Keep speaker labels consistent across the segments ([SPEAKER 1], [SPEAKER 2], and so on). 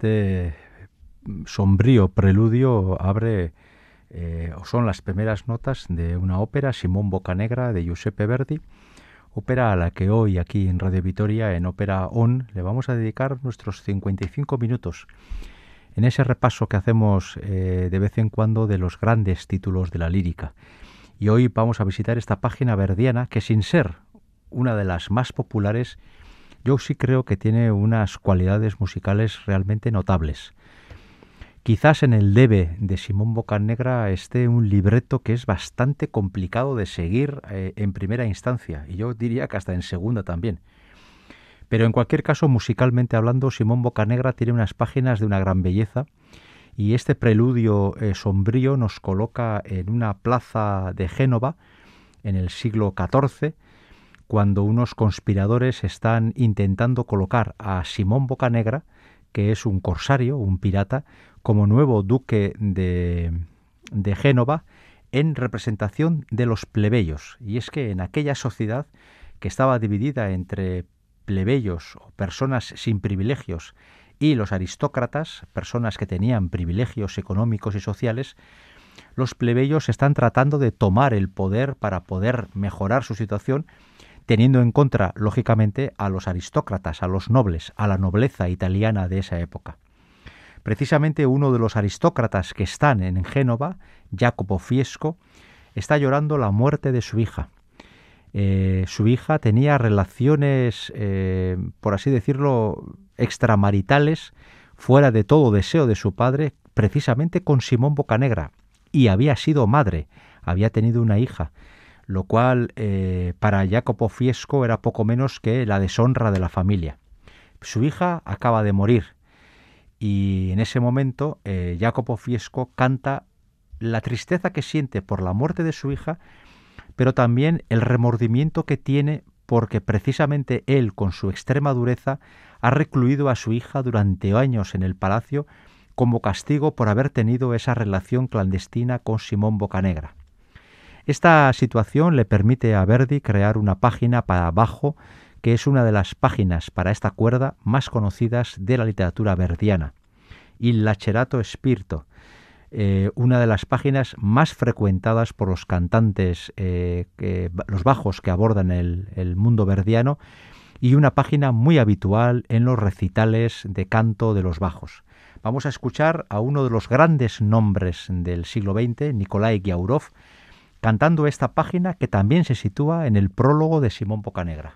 [SPEAKER 1] Este sombrío preludio abre eh, o son las primeras notas de una ópera Simón Bocanegra de Giuseppe Verdi, ópera a la que hoy aquí en Radio Vitoria, en Ópera On, le vamos a dedicar nuestros 55 minutos en ese repaso que hacemos eh, de vez en cuando de los grandes títulos de la lírica. Y hoy vamos a visitar esta página verdiana que sin ser una de las más populares, yo sí creo que tiene unas cualidades musicales realmente notables. Quizás en el debe de Simón Bocanegra esté un libreto que es bastante complicado de seguir eh, en primera instancia, y yo diría que hasta en segunda también. Pero en cualquier caso, musicalmente hablando, Simón Bocanegra tiene unas páginas de una gran belleza, y este preludio eh, sombrío nos coloca en una plaza de Génova en el siglo XIV, cuando unos conspiradores están intentando colocar a Simón Bocanegra, que es un corsario, un pirata, como nuevo duque de, de Génova, en representación de los plebeyos. Y es que en aquella sociedad que estaba dividida entre plebeyos o personas sin privilegios y los aristócratas, personas que tenían privilegios económicos y sociales, los plebeyos están tratando de tomar el poder para poder mejorar su situación teniendo en contra, lógicamente, a los aristócratas, a los nobles, a la nobleza italiana de esa época. Precisamente uno de los aristócratas que están en Génova, Jacopo Fiesco, está llorando la muerte de su hija. Eh, su hija tenía relaciones, eh, por así decirlo, extramaritales, fuera de todo deseo de su padre, precisamente con Simón Bocanegra, y había sido madre, había tenido una hija, lo cual eh, para Jacopo Fiesco era poco menos que la deshonra de la familia. Su hija acaba de morir y en ese momento eh, Jacopo Fiesco canta la tristeza que siente por la muerte de su hija, pero también el remordimiento que tiene porque precisamente él, con su extrema dureza, ha recluido a su hija durante años en el palacio como castigo por haber tenido esa relación clandestina con Simón Bocanegra. Esta situación le permite a Verdi crear una página para bajo que es una de las páginas para esta cuerda más conocidas de la literatura verdiana. Il Lacerato Spirito, eh, una de las páginas más frecuentadas por los cantantes, eh, los bajos que abordan el, el mundo verdiano, y una página muy habitual en los recitales de canto de los bajos. Vamos a escuchar a uno de los grandes nombres del siglo XX, Nikolai Giaurov, cantando esta página que también se sitúa en el prólogo de Simón Bocanegra.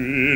[SPEAKER 1] Amen.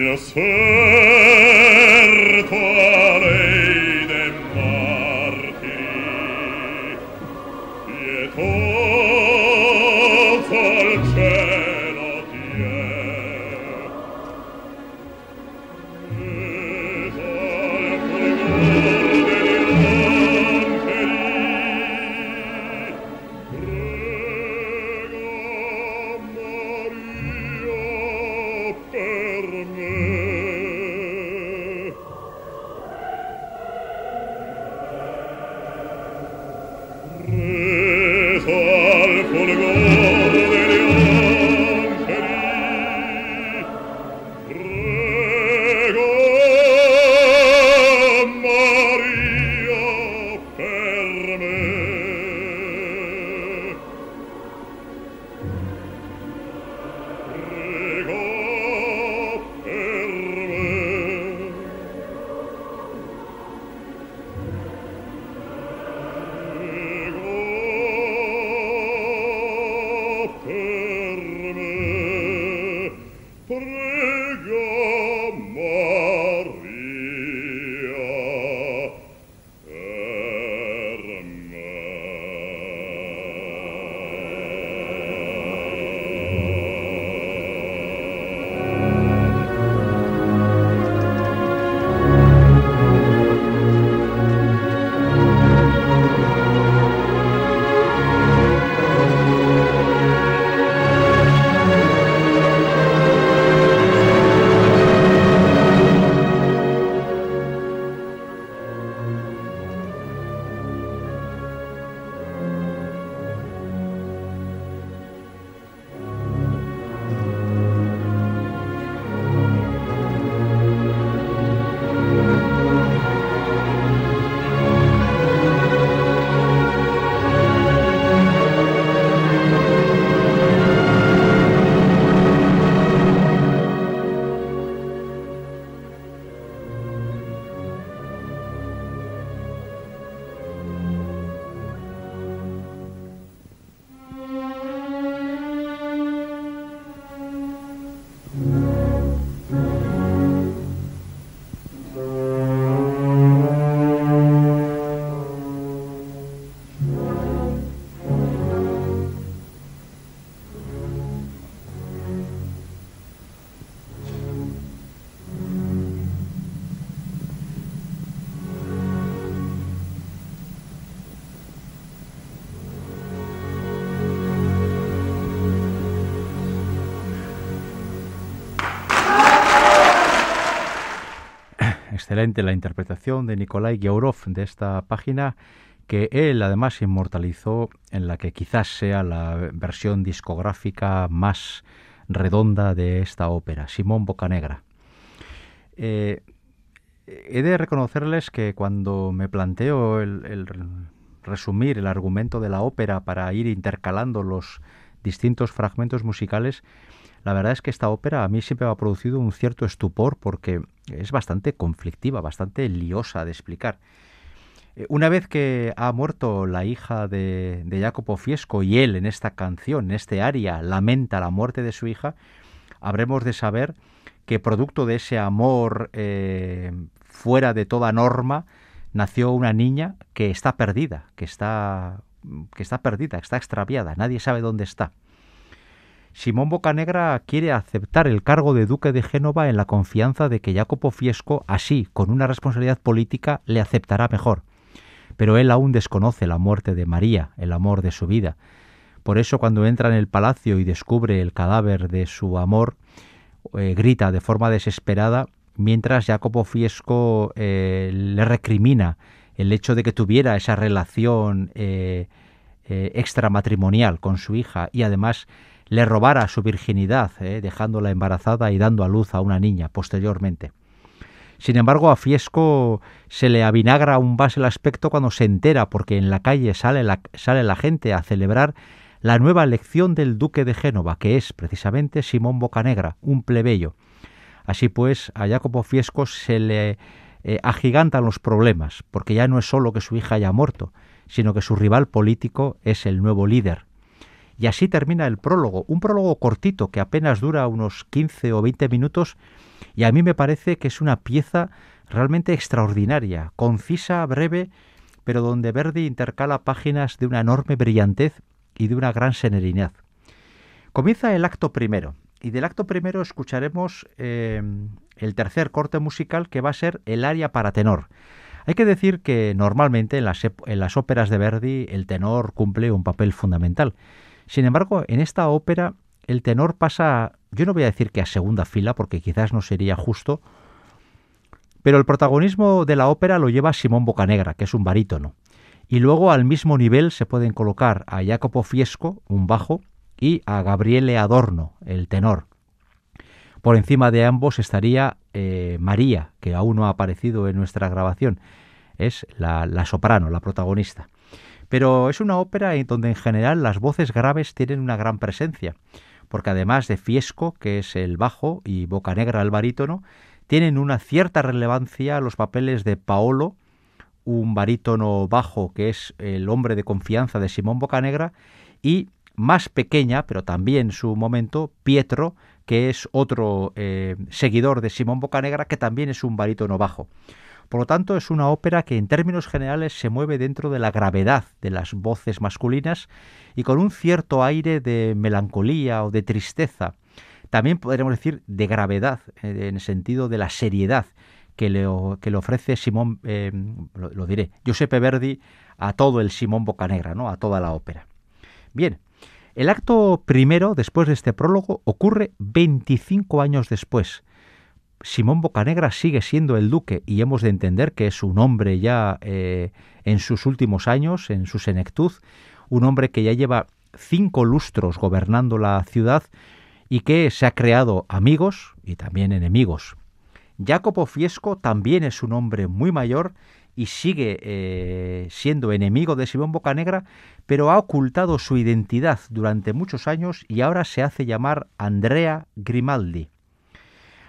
[SPEAKER 1] La interpretación de Nikolai Georov de esta página que él además inmortalizó en la que quizás sea la versión discográfica más redonda de esta ópera, Simón Bocanegra. Eh, he de reconocerles que cuando me planteo el resumir el argumento de la ópera para ir intercalando los distintos fragmentos musicales, la verdad es que esta ópera a mí siempre me ha producido un cierto estupor porque es bastante conflictiva, bastante liosa de explicar. Eh, una vez que ha muerto la hija de, Jacopo Fiesco y él en esta canción, en este aria, lamenta la muerte de su hija, habremos de saber que producto de ese amor eh, fuera de toda norma, nació una niña que está perdida, que está, que está perdida, que está extraviada, nadie sabe dónde está. Simón Bocanegra quiere aceptar el cargo de duque de Génova en la confianza de que Jacopo Fiesco, así, con una responsabilidad política, le aceptará mejor. Pero él aún desconoce la muerte de María, el amor de su vida. Por eso cuando entra en el palacio y descubre el cadáver de su amor, eh, grita de forma desesperada, mientras Jacopo Fiesco eh, le recrimina el hecho de que tuviera esa relación eh, extramatrimonial con su hija y además le robara su virginidad, eh, dejándola embarazada y dando a luz a una niña posteriormente. Sin embargo, a Fiesco se le avinagra aún más el aspecto cuando se entera, porque en la calle sale la, sale la gente a celebrar la nueva elección del duque de Génova, que es precisamente Simón Bocanegra, un plebeyo. Así pues, a Jacopo Fiesco se le eh, agigantan los problemas, porque ya no es solo que su hija haya muerto, sino que su rival político es el nuevo líder, Y así termina el prólogo, un prólogo cortito que apenas dura unos 15 o 20 minutos y a mí me parece que es una pieza realmente extraordinaria, concisa, breve, pero donde Verdi intercala páginas de una enorme brillantez y de una gran serenidad. Comienza el acto primero, y del acto primero escucharemos eh, el tercer corte musical que va a ser el aria para tenor. Hay que decir que normalmente en las, en las óperas de Verdi el tenor cumple un papel fundamental. Sin embargo, en esta ópera el tenor pasa, yo no voy a decir que a segunda fila, porque quizás no sería justo, pero el protagonismo de la ópera lo lleva Simón Bocanegra, que es un barítono. Y luego al mismo nivel se pueden colocar a Jacopo Fiesco, un bajo, y a Gabriele Adorno, el tenor. Por encima de ambos estaría eh, María, que aún no ha aparecido en nuestra grabación. Es la, la soprano, la protagonista. Pero es una ópera en donde en general las voces graves tienen una gran presencia, porque además de Fiesco, que es el bajo, y Bocanegra el barítono, tienen una cierta relevancia los papeles de Paolo, un barítono bajo que es el hombre de confianza de Simón Bocanegra, y más pequeña, pero también su momento, Pietro, que es otro eh, seguidor de Simón Bocanegra, que también es un barítono bajo. Por lo tanto, es una ópera que en términos generales se mueve dentro de la gravedad de las voces masculinas y con un cierto aire de melancolía o de tristeza. También podríamos decir de gravedad, eh, en el sentido de la seriedad que le, que le ofrece Simón, eh, lo, diré, Giuseppe Verdi a todo el Simón Bocanegra, ¿no? a toda la ópera. Bien, el acto primero, después de este prólogo, ocurre 25 años después. Simón Bocanegra sigue siendo el duque y hemos de entender que es un hombre ya eh, en sus últimos años, en su senectud, un hombre que ya lleva cinco lustros gobernando la ciudad y que se ha creado amigos y también enemigos. Jacopo Fiesco también es un hombre muy mayor y sigue eh, siendo enemigo de Simón Bocanegra, pero ha ocultado su identidad durante muchos años y ahora se hace llamar Andrea Grimaldi.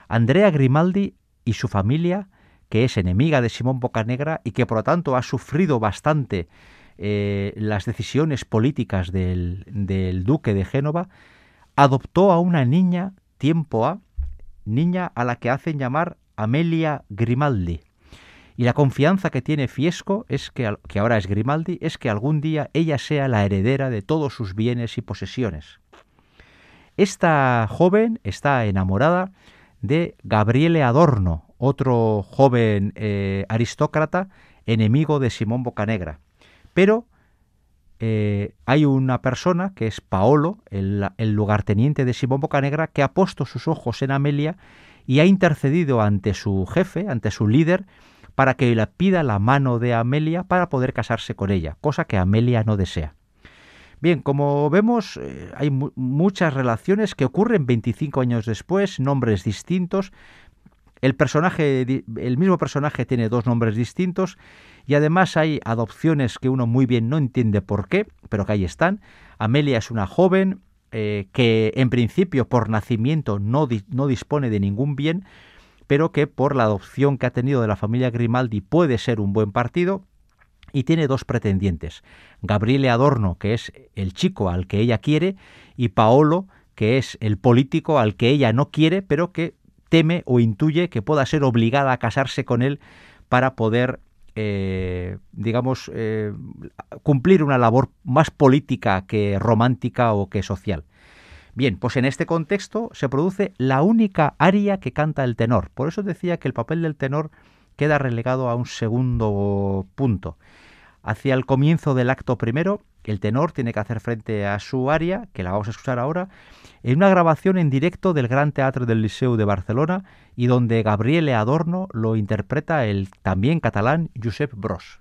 [SPEAKER 1] Andrea Grimaldi y su familia, que es enemiga de Simón Bocanegra y que por lo tanto ha sufrido bastante eh, las decisiones políticas del, del duque de Génova, adoptó a una niña tiempo A, niña a la que hacen llamar Amelia Grimaldi. Y la confianza que tiene Fiesco es que, que ahora es Grimaldi, es que algún día ella sea la heredera de todos sus bienes y posesiones. Esta joven está enamorada de Gabriele Adorno, otro joven eh, aristócrata enemigo de Simón Bocanegra. Pero eh, hay una persona que es Paolo, el, el lugarteniente de Simón Bocanegra, que ha puesto sus ojos en Amelia y ha intercedido ante su jefe, ante su líder, para que le pida la mano de Amelia para poder casarse con ella, cosa que Amelia no desea. Bien, como vemos, eh, hay muchas relaciones que ocurren 25 años después, nombres distintos. El personaje, el mismo personaje tiene dos nombres distintos y además hay adopciones que uno muy bien no entiende por qué, pero que ahí están. Amelia es una joven eh, que en principio por nacimiento no, no dispone de ningún bien, pero que por la adopción que ha tenido de la familia Grimaldi puede ser un buen partido y tiene dos pretendientes, Gabriele Adorno, que es el chico al que ella quiere, y Paolo, que es el político al que ella no quiere, pero que teme o intuye que pueda ser obligada a casarse con él para poder, eh, digamos, eh, cumplir una labor más política que romántica o que social. Bien, pues en este contexto se produce la única aria que canta el tenor. Por eso decía que el papel del tenor queda relegado a un segundo punto. Hacia el comienzo del acto primero, el tenor tiene que hacer frente a su aria, que la vamos a escuchar ahora, en una grabación en directo del Gran Teatro del Liceu de Barcelona y donde Gabriele Adorno lo interpreta el también catalán Josep Bros.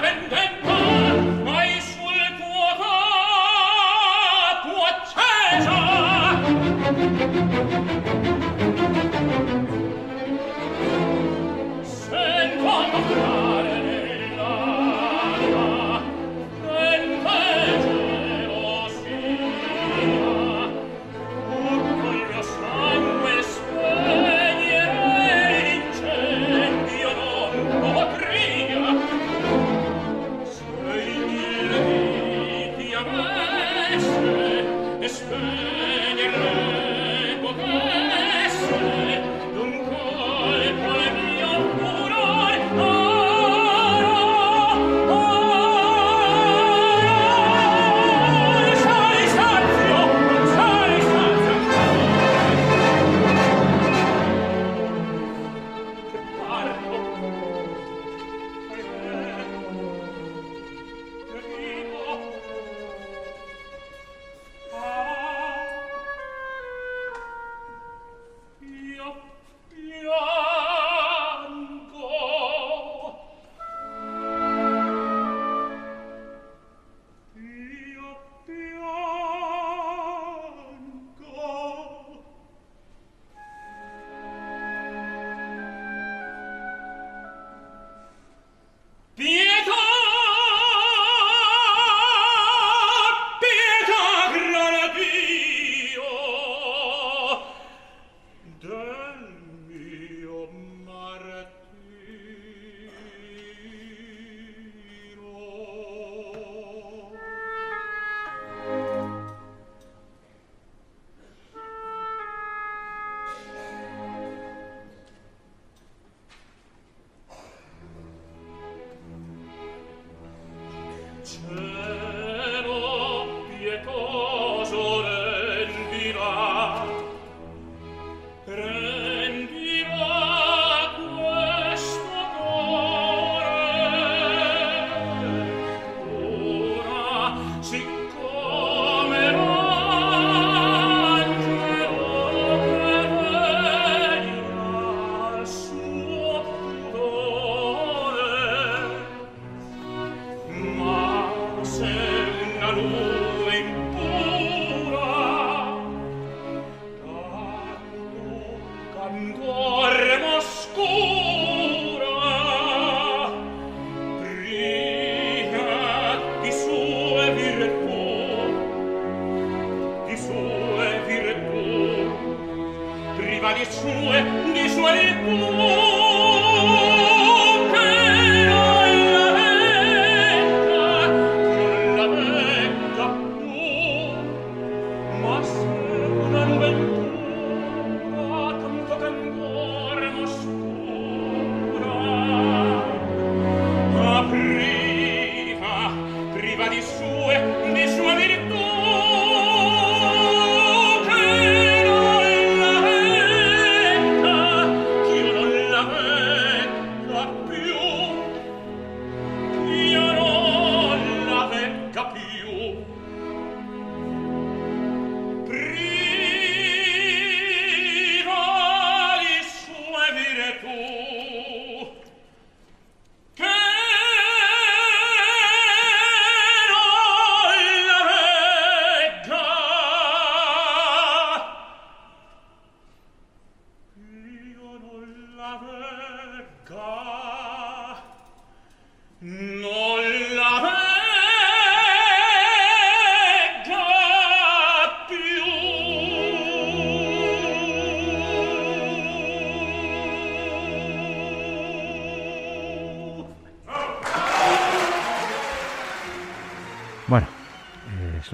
[SPEAKER 1] verwenden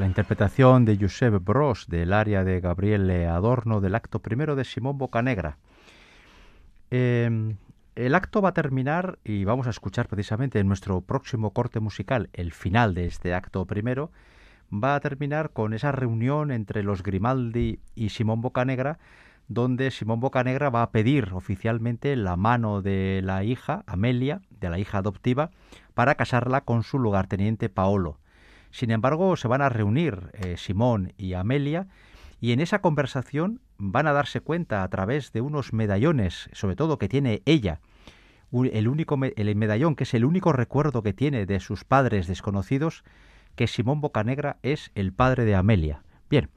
[SPEAKER 1] la interpretación de Josep Bros del área de Gabriele Adorno del acto primero de Simón Bocanegra. Em, el acto va a terminar y vamos a escuchar precisamente en nuestro próximo corte musical el final de este acto primero. Va a terminar con esa reunión entre los Grimaldi y Simón Bocanegra, donde Simón Bocanegra va a pedir oficialmente la mano de la hija, Amelia, de la hija adoptiva, para casarla con su lugarteniente Paolo. Sin embargo, se van a reunir eh, Simón y Amelia y en esa conversación van a darse cuenta a través de unos medallones, sobre todo que tiene ella, el único el medallón que es el único recuerdo que tiene de sus padres desconocidos, que Simón Bocanegra es el padre de Amelia. Bien,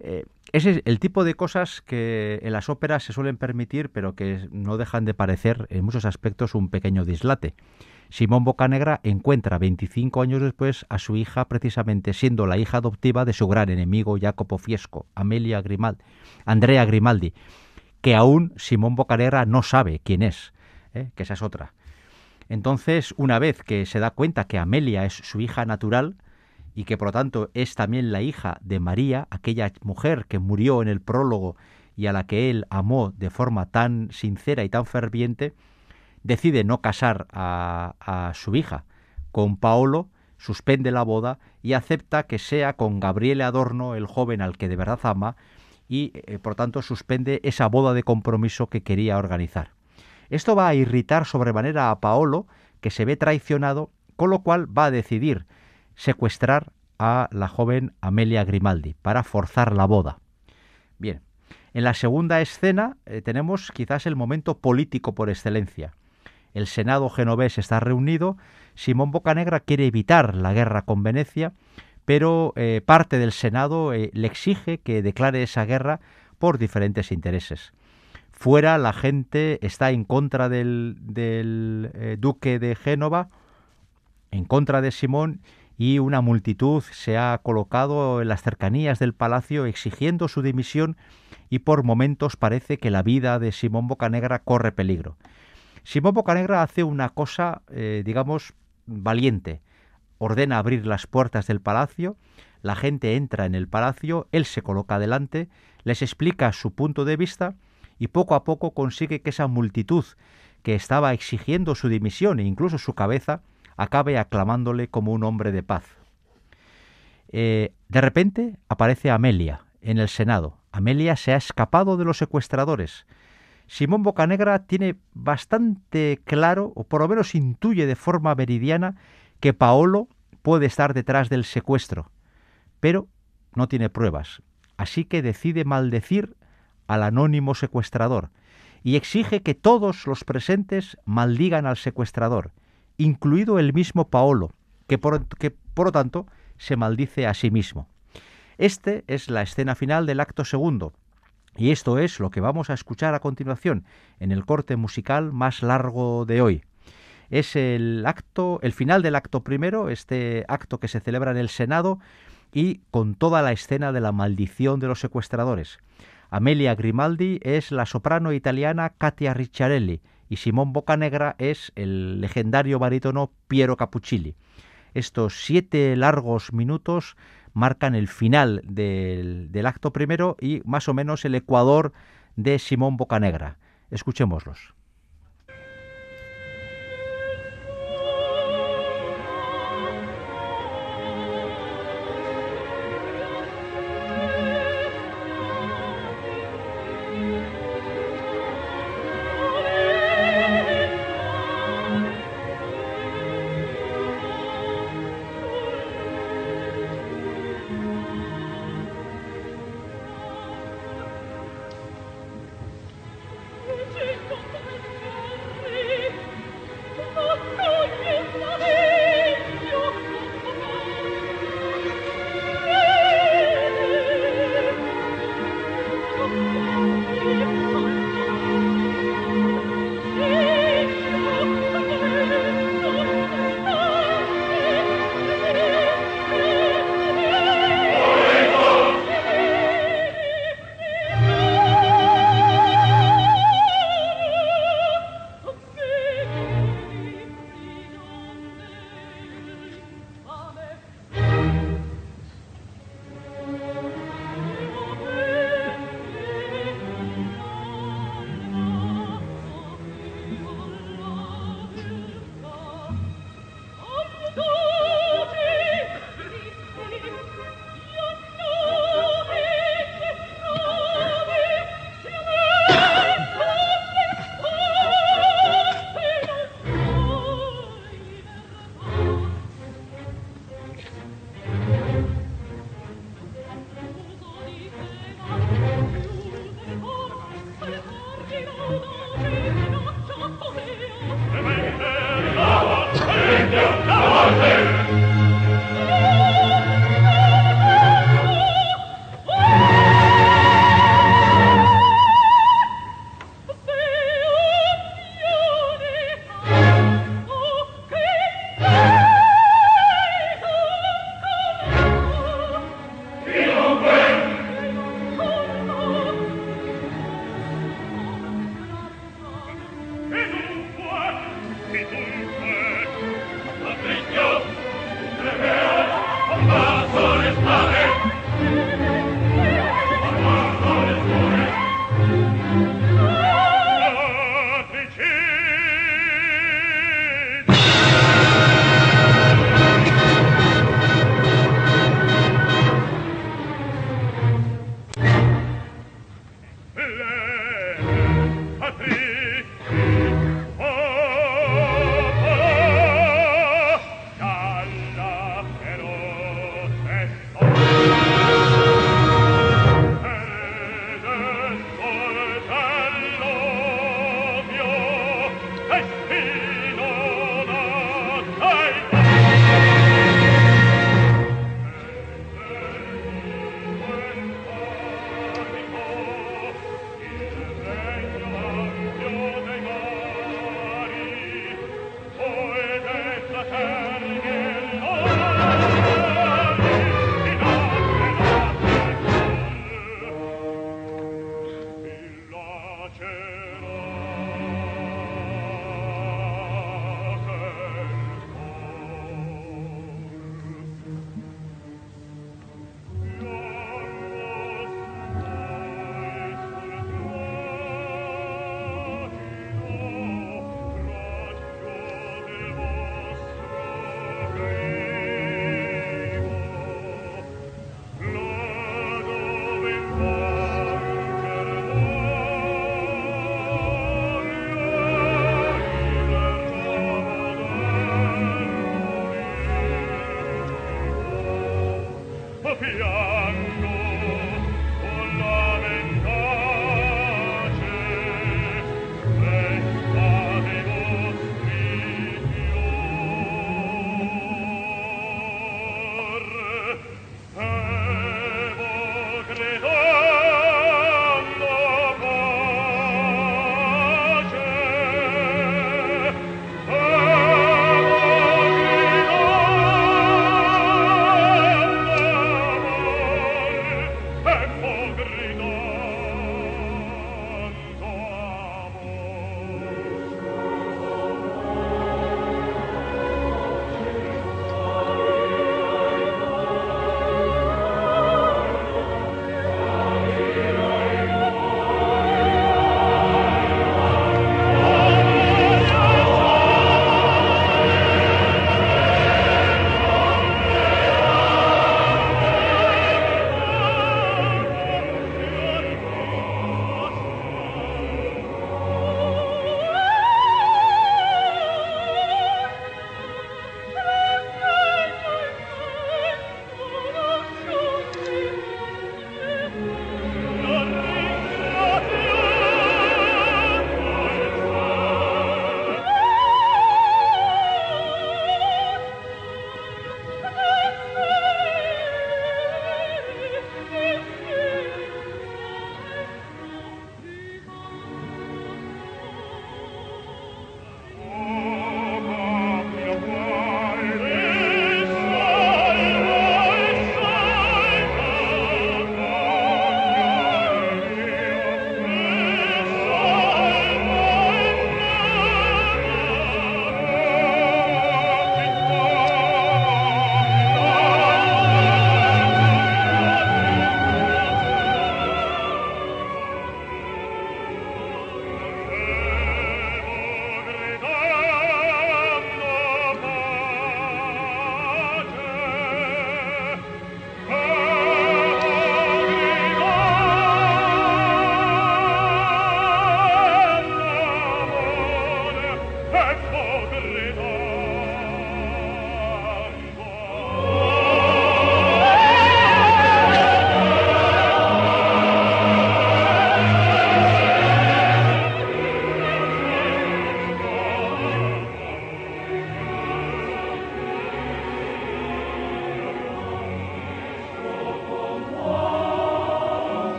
[SPEAKER 1] eh, ese es el tipo de cosas que en las óperas se suelen permitir, pero que no dejan de parecer en muchos aspectos un pequeño dislate. Simón Bocanegra encuentra 25 años después a su hija precisamente siendo la hija adoptiva de su gran enemigo Jacopo Fiesco, Amelia Grimaldi, Andrea Grimaldi, que aún Simón Bocanegra no sabe quién es, ¿eh? que esa es otra. Entonces, una vez que se da cuenta que Amelia es su hija natural, y que por lo tanto es también la hija de María, aquella mujer que murió en el prólogo y a la que él amó de forma tan sincera y tan ferviente, decide no casar a, su hija con Paolo, suspende la boda y acepta que sea con Gabriele Adorno, el joven al que de verdad ama, y eh, por tanto suspende esa boda de compromiso que quería organizar. Esto va a irritar sobremanera a Paolo, que se ve traicionado, con lo cual va a decidir secuestrar a la joven Amelia Grimaldi para forzar la boda. Bien, en la segunda escena eh, tenemos quizás el momento político por excelencia. El Senado genovés está reunido, Simón Bocanegra quiere evitar la guerra con Venecia, pero eh, parte del Senado eh, le exige que declare esa guerra por diferentes intereses. Fuera la gente está en contra del, del duque de Génova, en contra de Simón, y una multitud se ha colocado en las cercanías del palacio exigiendo su dimisión y por momentos parece que la vida de Simón Bocanegra corre peligro. Simón Bocanegra hace una cosa, eh, digamos, valiente. Ordena abrir las puertas del palacio, la gente entra en el palacio, él se coloca delante, les explica su punto de vista y poco a poco consigue que esa multitud que estaba exigiendo su dimisión e incluso su cabeza, acabe aclamándole como un hombre de paz. Eh, de repente aparece Amelia en el Senado. Amelia se ha escapado de los secuestradores. Simón Bocanegra tiene bastante claro, o por lo menos intuye de forma veridiana, que Paolo puede estar detrás del secuestro, pero no tiene pruebas. Así que decide maldecir al anónimo secuestrador y exige que todos los presentes maldigan al secuestrador incluido el mismo Paolo, que por, que por lo tanto se maldice a sí mismo. Este es la escena final del acto segundo, y esto es lo que vamos a escuchar a continuación en el corte musical más largo de hoy. Es el acto, el final del acto primero, este acto que se celebra en el Senado y con toda la escena de la maldición de los secuestradores. Amelia Grimaldi es la soprano italiana Katia Ricciarelli, y Simón Bocanegra es el legendario barítono Piero Capuccilli. Estos siete largos minutos marcan el final del, del acto primero y más o menos el ecuador de Simón Bocanegra. Escuchémoslos.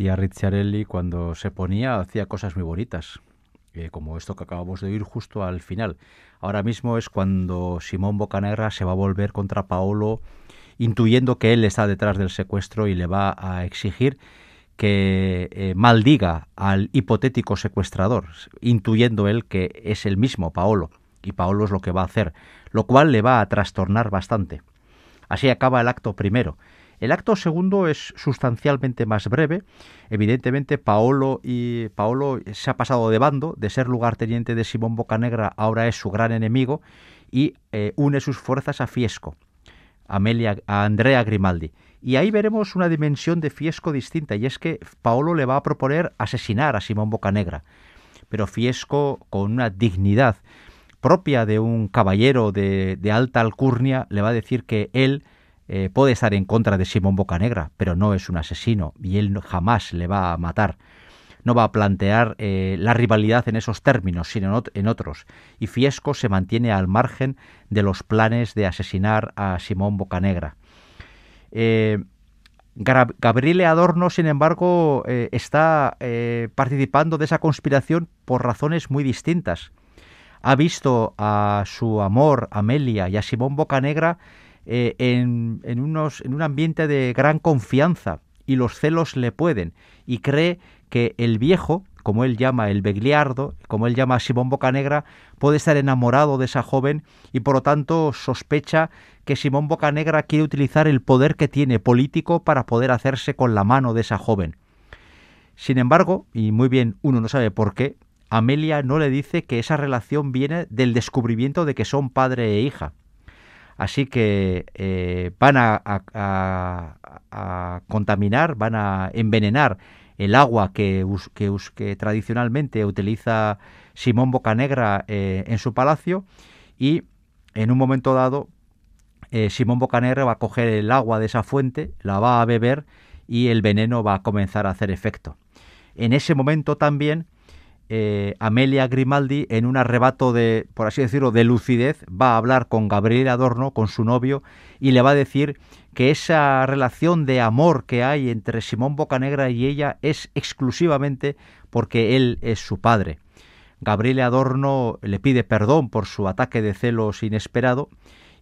[SPEAKER 1] Katia Ricciarelli cuando se ponía hacía cosas muy bonitas, eh, como esto que acabamos de oír justo al final. Ahora mismo es cuando Simón Bocanegra se va a volver contra Paolo, intuyendo que él está detrás del secuestro y le va a exigir que eh, maldiga al hipotético secuestrador, intuyendo él que es el mismo Paolo, y Paolo es lo que va a hacer, lo cual le va a trastornar bastante. Así acaba el acto primero. El acto segundo es sustancialmente más breve. Evidentemente, Paolo y Paolo se ha pasado de bando, de ser lugarteniente de Simón Bocanegra, ahora es su gran enemigo y eh, une sus fuerzas a Fiesco, a, Amelia, a Andrea Grimaldi. Y ahí veremos una dimensión de Fiesco distinta, y es que Paolo le va a proponer asesinar a Simón Bocanegra. Pero Fiesco, con una dignidad propia de un caballero de, de alta alcurnia, le va a decir que él eh, puede estar en contra de Simón Bocanegra, pero no es un asesino y él jamás le va a matar. No va a plantear eh, la rivalidad en esos términos, sino en otros. Y Fiesco se mantiene al margen de los planes de asesinar a Simón Bocanegra. Eh, Gabriele Adorno, sin embargo, está participando de esa conspiración por razones muy distintas. Ha visto a su amor, Amelia, y a Simón Bocanegra eh, en, en un ambiente de gran confianza y los celos le pueden y cree que el viejo, como él llama el Begliardo, como él llama a Simón Bocanegra, puede estar enamorado de esa joven y por lo tanto sospecha que Simón Bocanegra quiere utilizar el poder que tiene político para poder hacerse con la mano de esa joven. Sin embargo, y muy bien uno no sabe por qué, Amelia no le dice que esa relación viene del descubrimiento de que son padre e hija. Así que eh, van a, contaminar, van a envenenar el agua que, que, tradicionalmente utiliza Simón Bocanegra eh, en su palacio y en un momento dado eh, Simón Bocanegra va a coger el agua de esa fuente, la va a beber y el veneno va a comenzar a hacer efecto. En ese momento también eh, Amelia Grimaldi, en un arrebato de, por así decirlo, de lucidez, va a hablar con Gabriel Adorno, con su novio, y le va a decir que esa relación de amor que hay entre Simón Bocanegra y ella es exclusivamente porque él es su padre. Gabriel Adorno le pide perdón por su ataque de celos inesperado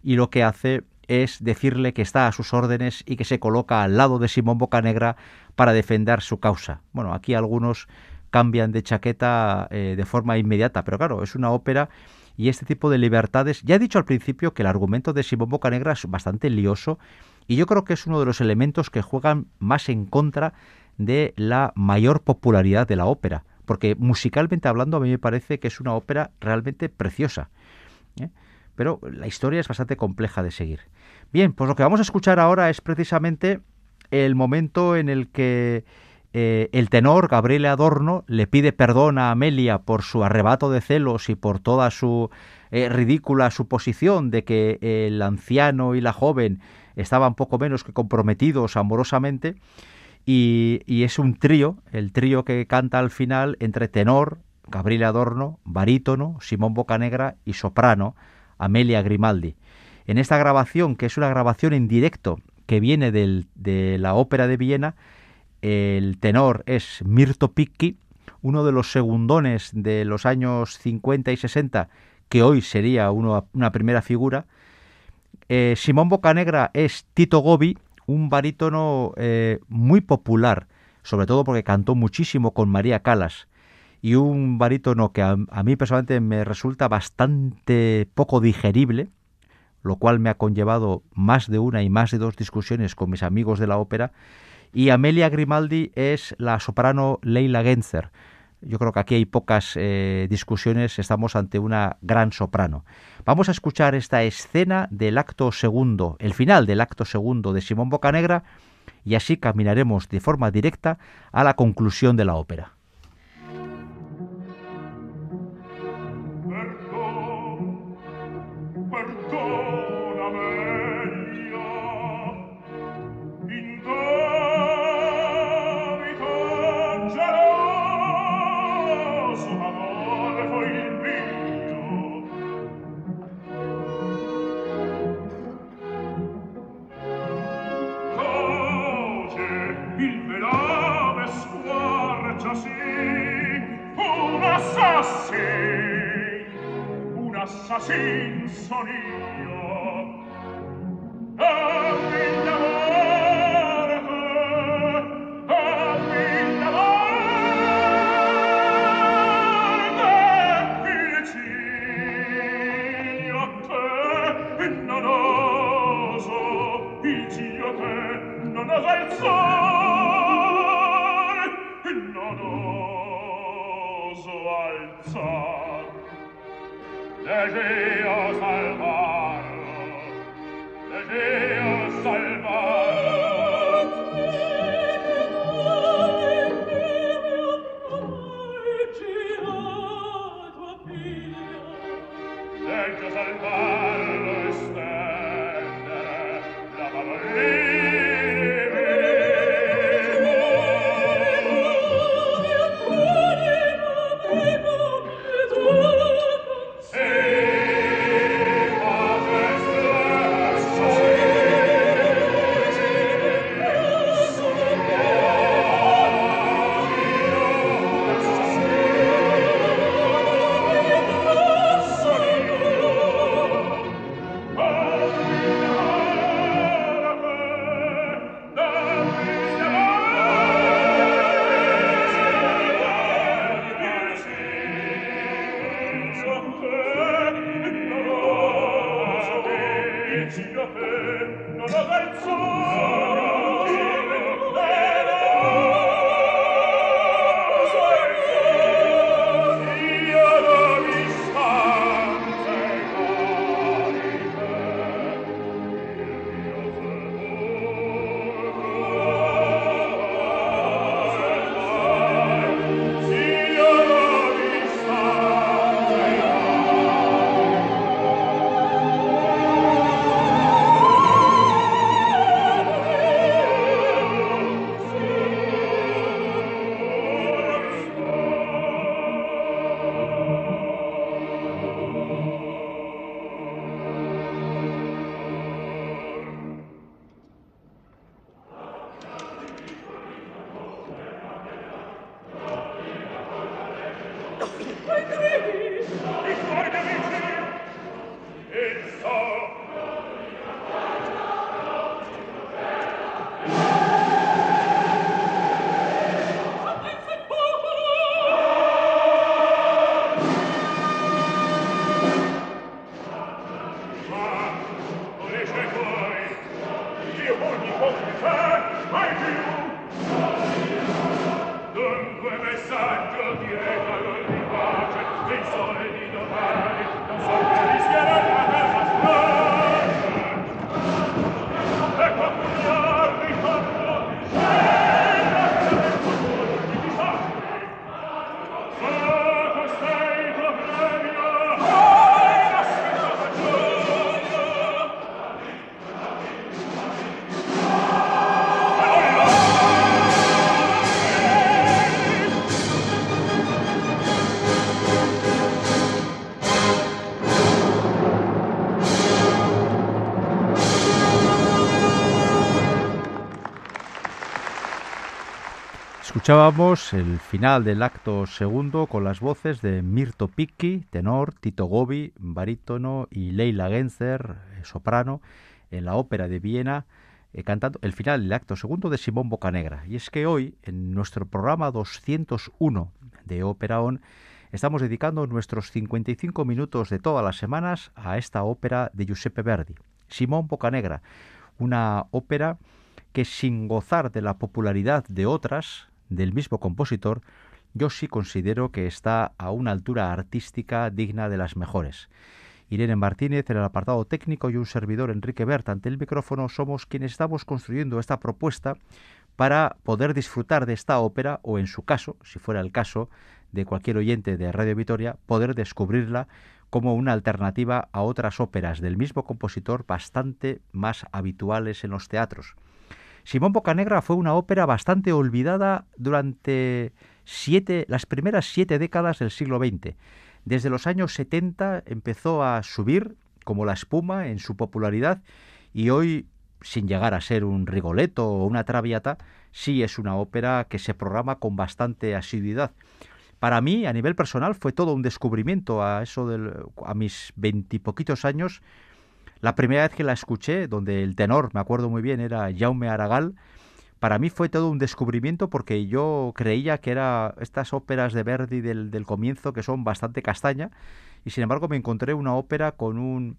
[SPEAKER 1] y lo que hace es decirle que está a sus órdenes y que se coloca al lado de Simón Bocanegra para defender su causa. Bueno, aquí algunos cambian de chaqueta eh, de forma inmediata. Pero claro, es una ópera y este tipo de libertades. Ya he dicho al principio que el argumento de Simón Bocanegra es bastante lioso y yo creo que es uno de los elementos que juegan más en contra de la mayor popularidad de la ópera. Porque musicalmente hablando a mí me parece que es una ópera realmente preciosa. ¿eh? Pero la historia es bastante compleja de seguir. Bien, pues lo que vamos a escuchar ahora es precisamente el momento en el que eh, el tenor Gabriel Adorno le pide perdón a Amelia por su arrebato de celos y por toda su eh, ridícula suposición de que el anciano y la joven estaban poco menos que comprometidos amorosamente. Y, es un trío, el trío que canta al final entre tenor, Gabriel Adorno, barítono, Simón Bocanegra y soprano, Amelia Grimaldi. En esta grabación, que es una grabación en directo que viene de la ópera de Viena, el tenor es Mirto Picchi, uno de los segundones de los años 50 y 60, que hoy sería una primera figura. Eh, Simón Bocanegra es Tito Gobi, un barítono eh, muy popular, sobre todo porque cantó muchísimo con María Calas, y un barítono que a, a mí personalmente me resulta bastante poco digerible, lo cual me ha conllevado más de una y más de dos discusiones con mis amigos de la ópera, y Amelia Grimaldi es la soprano Leila Genzer. Yo creo que aquí hay pocas eh, discusiones, estamos ante una gran soprano. Vamos a escuchar esta escena del acto segundo, el final del acto segundo de Simón Bocanegra, y así caminaremos de forma directa a la conclusión de la ópera. Dunque messaggio di regalo di pace, dei soldi domani, Escuchábamos el final del acto segundo con las voces de Mirto Picchi, tenor, Tito Gobi, barítono y Leila Genzer, eh, soprano, en la ópera de Viena, eh, cantando el final del acto segundo de Simón Bocanegra. Y es que hoy, en nuestro programa 201 de Ópera On, estamos dedicando nuestros 55 minutos de todas las semanas a esta ópera de Giuseppe Verdi, Simón Bocanegra, una ópera que sin gozar de la popularidad de otras, del mismo compositor, yo sí considero que está a una altura artística digna de las mejores. Irene Martínez en el apartado técnico y un servidor Enrique Bert ante el micrófono somos quienes estamos construyendo esta propuesta para poder disfrutar de esta ópera o en su caso, si fuera el caso de cualquier oyente de Radio Vitoria, poder descubrirla como una alternativa a otras óperas del mismo compositor bastante más habituales en los teatros. Simón Bocanegra fue una ópera bastante olvidada durante siete, las primeras siete décadas del siglo XX. Desde los años 70 empezó a subir como la espuma en su popularidad y hoy, sin llegar a ser un Rigoletto o una Traviata, sí es una ópera que se programa con bastante asiduidad. Para mí, a nivel personal, fue todo un descubrimiento a eso del, a mis veintipoquitos años. La primera vez que la escuché, donde el tenor, me acuerdo muy bien, era Jaume Aragal, para mí fue todo un descubrimiento porque yo creía que era estas óperas de Verdi del, del comienzo que son bastante castaña y sin embargo me encontré una ópera con un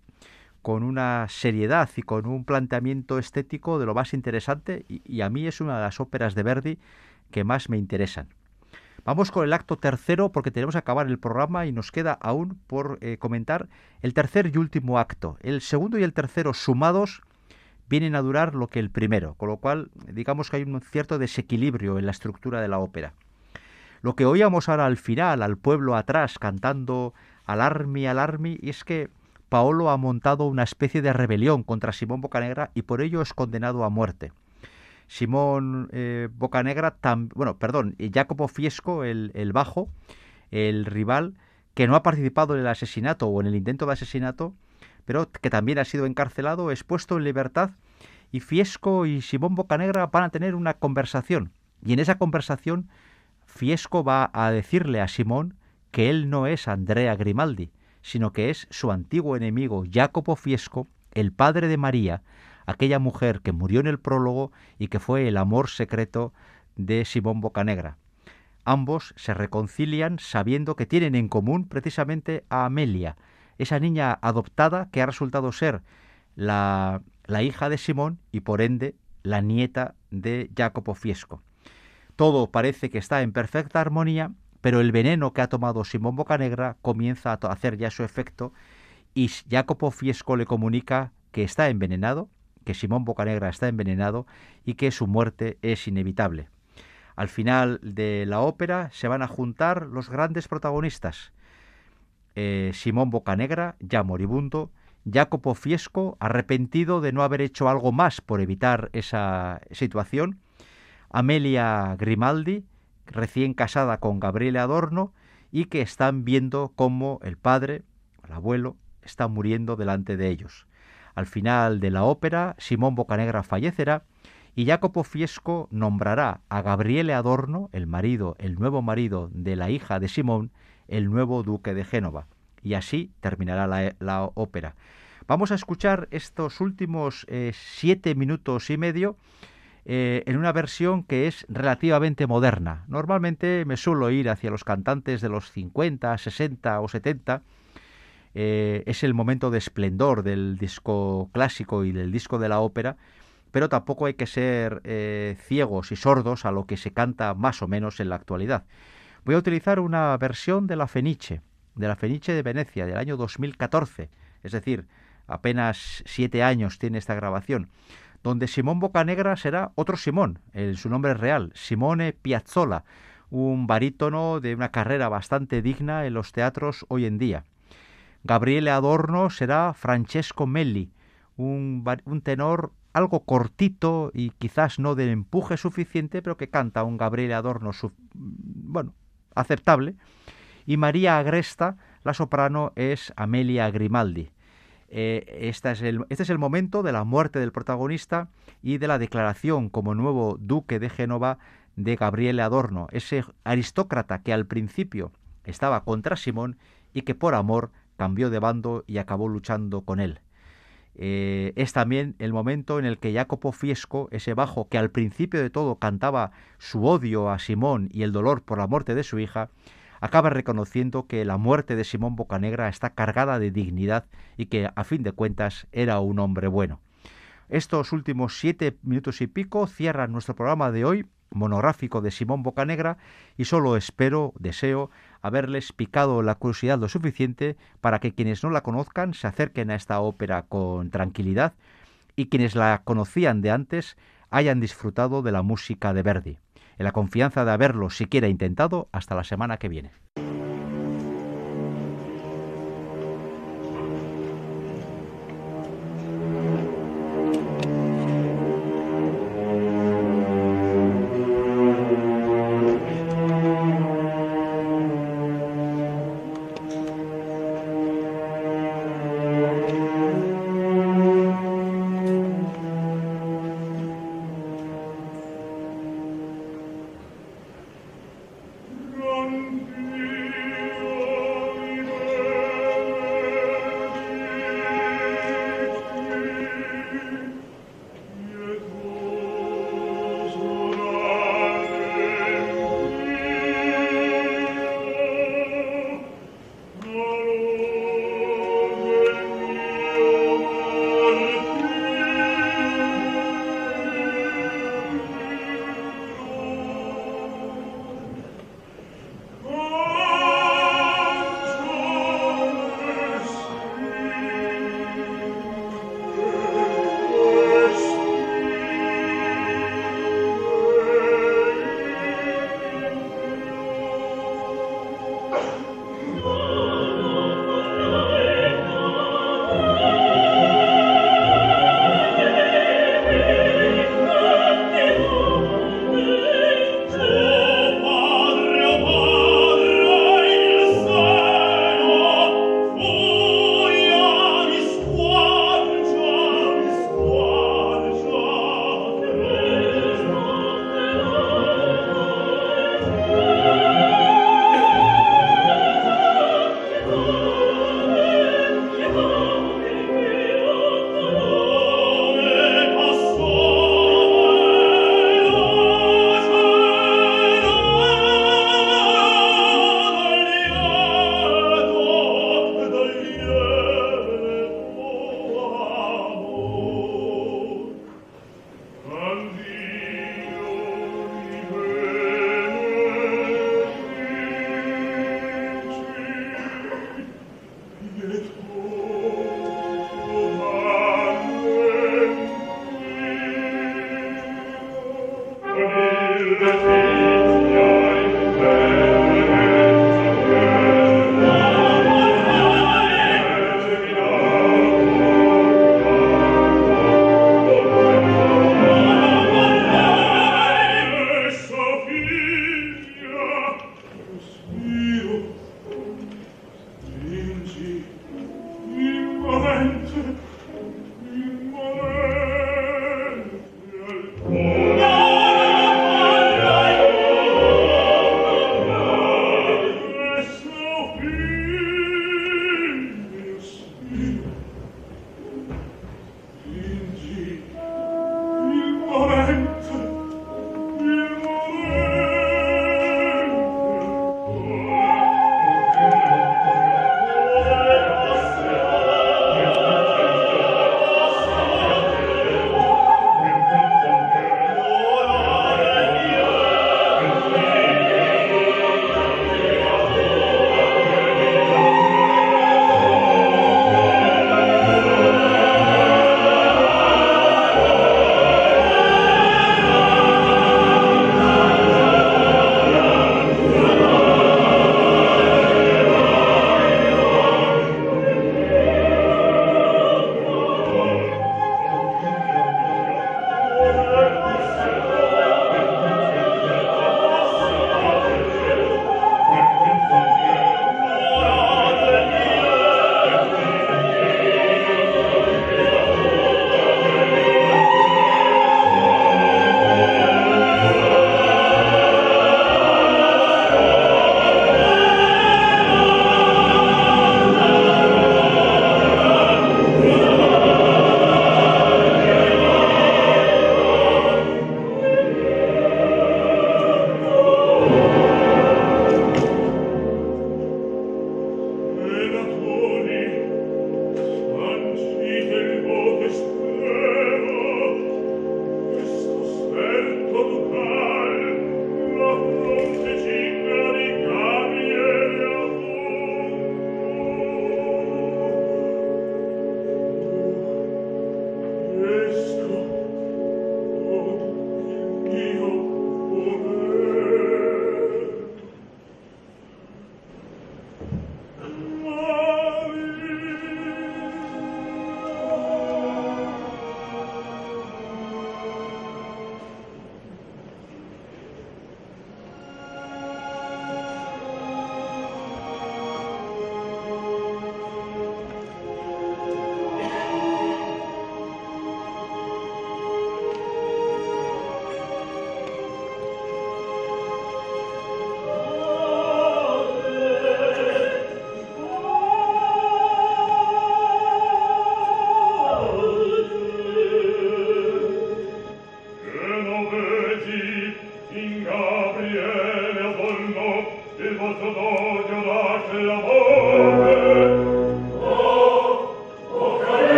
[SPEAKER 1] con una seriedad y con un planteamiento estético de lo más interesante y, a mí es una de las óperas de Verdi que más me interesan. Vamos con el acto tercero porque tenemos que acabar el programa y nos queda aún por eh, comentar el tercer y último acto. El segundo y el tercero sumados vienen a durar lo que el primero, con lo cual digamos que hay un cierto desequilibrio en la estructura de la ópera. Lo que oíamos ahora al final, al pueblo atrás cantando alarmi, alarmi, es que Paolo ha montado una especie de rebelión contra Simón Bocanegra y por ello es condenado a muerte. Simón eh, Bocanegra, bueno, perdón, Jacopo Fiesco, el, el bajo, el rival, que no ha participado en el asesinato o en el intento de asesinato, pero que también ha sido encarcelado, es puesto en libertad y Fiesco y Simón Bocanegra van a tener una conversación. Y en esa conversación Fiesco va a decirle a Simón que él no es Andrea Grimaldi, sino que es su antiguo enemigo Jacopo Fiesco, el padre de María, aquella mujer que murió en el prólogo y que fue el amor secreto de Simón Bocanegra. Ambos se reconcilian sabiendo que tienen en común precisamente a Amelia, esa niña adoptada que ha resultado ser la, la hija de Simón y por ende la nieta de Jacopo Fiesco. Todo parece que está en perfecta armonía pero el veneno que ha tomado Simón Bocanegra comienza a hacer ya su efecto y Jacopo Fiesco le comunica que está envenenado, que Simón Bocanegra está envenenado y que su muerte es inevitable. Al final de la ópera se van a juntar los grandes protagonistas. Eh, Simón Bocanegra, ya moribundo, Jacopo Fiesco, arrepentido de no haber hecho algo más por evitar esa situación, Amelia Grimaldi, recién casada con Gabriele Adorno y que están viendo cómo el padre, el abuelo, está muriendo delante de ellos. Al final de la ópera, Simón Bocanegra fallecerá y Jacopo Fiesco nombrará a Gabriele Adorno, el marido, el nuevo marido de la hija de Simón, el nuevo duque de Génova. Y así terminará la, ópera. Vamos a escuchar estos últimos eh, siete minutos y medio eh, en una versión que es relativamente moderna. Normalmente me suelo ir hacia los cantantes de los 50, 60 o 70. Eh, es el momento de esplendor del disco clásico y del disco de la ópera, pero tampoco hay que ser eh, ciegos y sordos a lo que se canta más o menos en la actualidad. Voy a utilizar una versión de la Fenice, de la Fenice de Venecia, del año 2014, es decir, apenas siete años tiene esta grabación donde Simón Bocanegra será otro Simón, en su nombre real, Simone Piazzola, un barítono de una carrera bastante digna en los teatros hoy en día. Gabriele Adorno será Francesco Melli, un, tenor algo cortito y quizás no de empuje suficiente, pero que canta un Gabriele Adorno, bueno, aceptable. Y María Agresta, la soprano, es Amelia Grimaldi. Eh, este es el momento de la muerte del protagonista y de la declaración como nuevo duque de Génova de Gabriele Adorno, ese aristócrata que al principio estaba contra Simón y que por amor cambió de bando y acabó luchando con él. Eh, es también el momento en el que Jacopo Fiesco, ese bajo que al principio de todo cantaba su odio a Simón y el dolor por la muerte de su hija, acaba reconociendo que la muerte de Simón Bocanegra está cargada de dignidad y que, a fin de cuentas, era un hombre bueno. Estos últimos siete minutos y pico cierran nuestro programa de hoy, monográfico de Simón Bocanegra, y solo espero, deseo, haberles picado la curiosidad lo suficiente para que quienes no la conozcan se acerquen a esta ópera con tranquilidad y quienes la conocían de antes hayan disfrutado de la música de Verdi en la confianza de haberlo siquiera intentado hasta la semana que viene.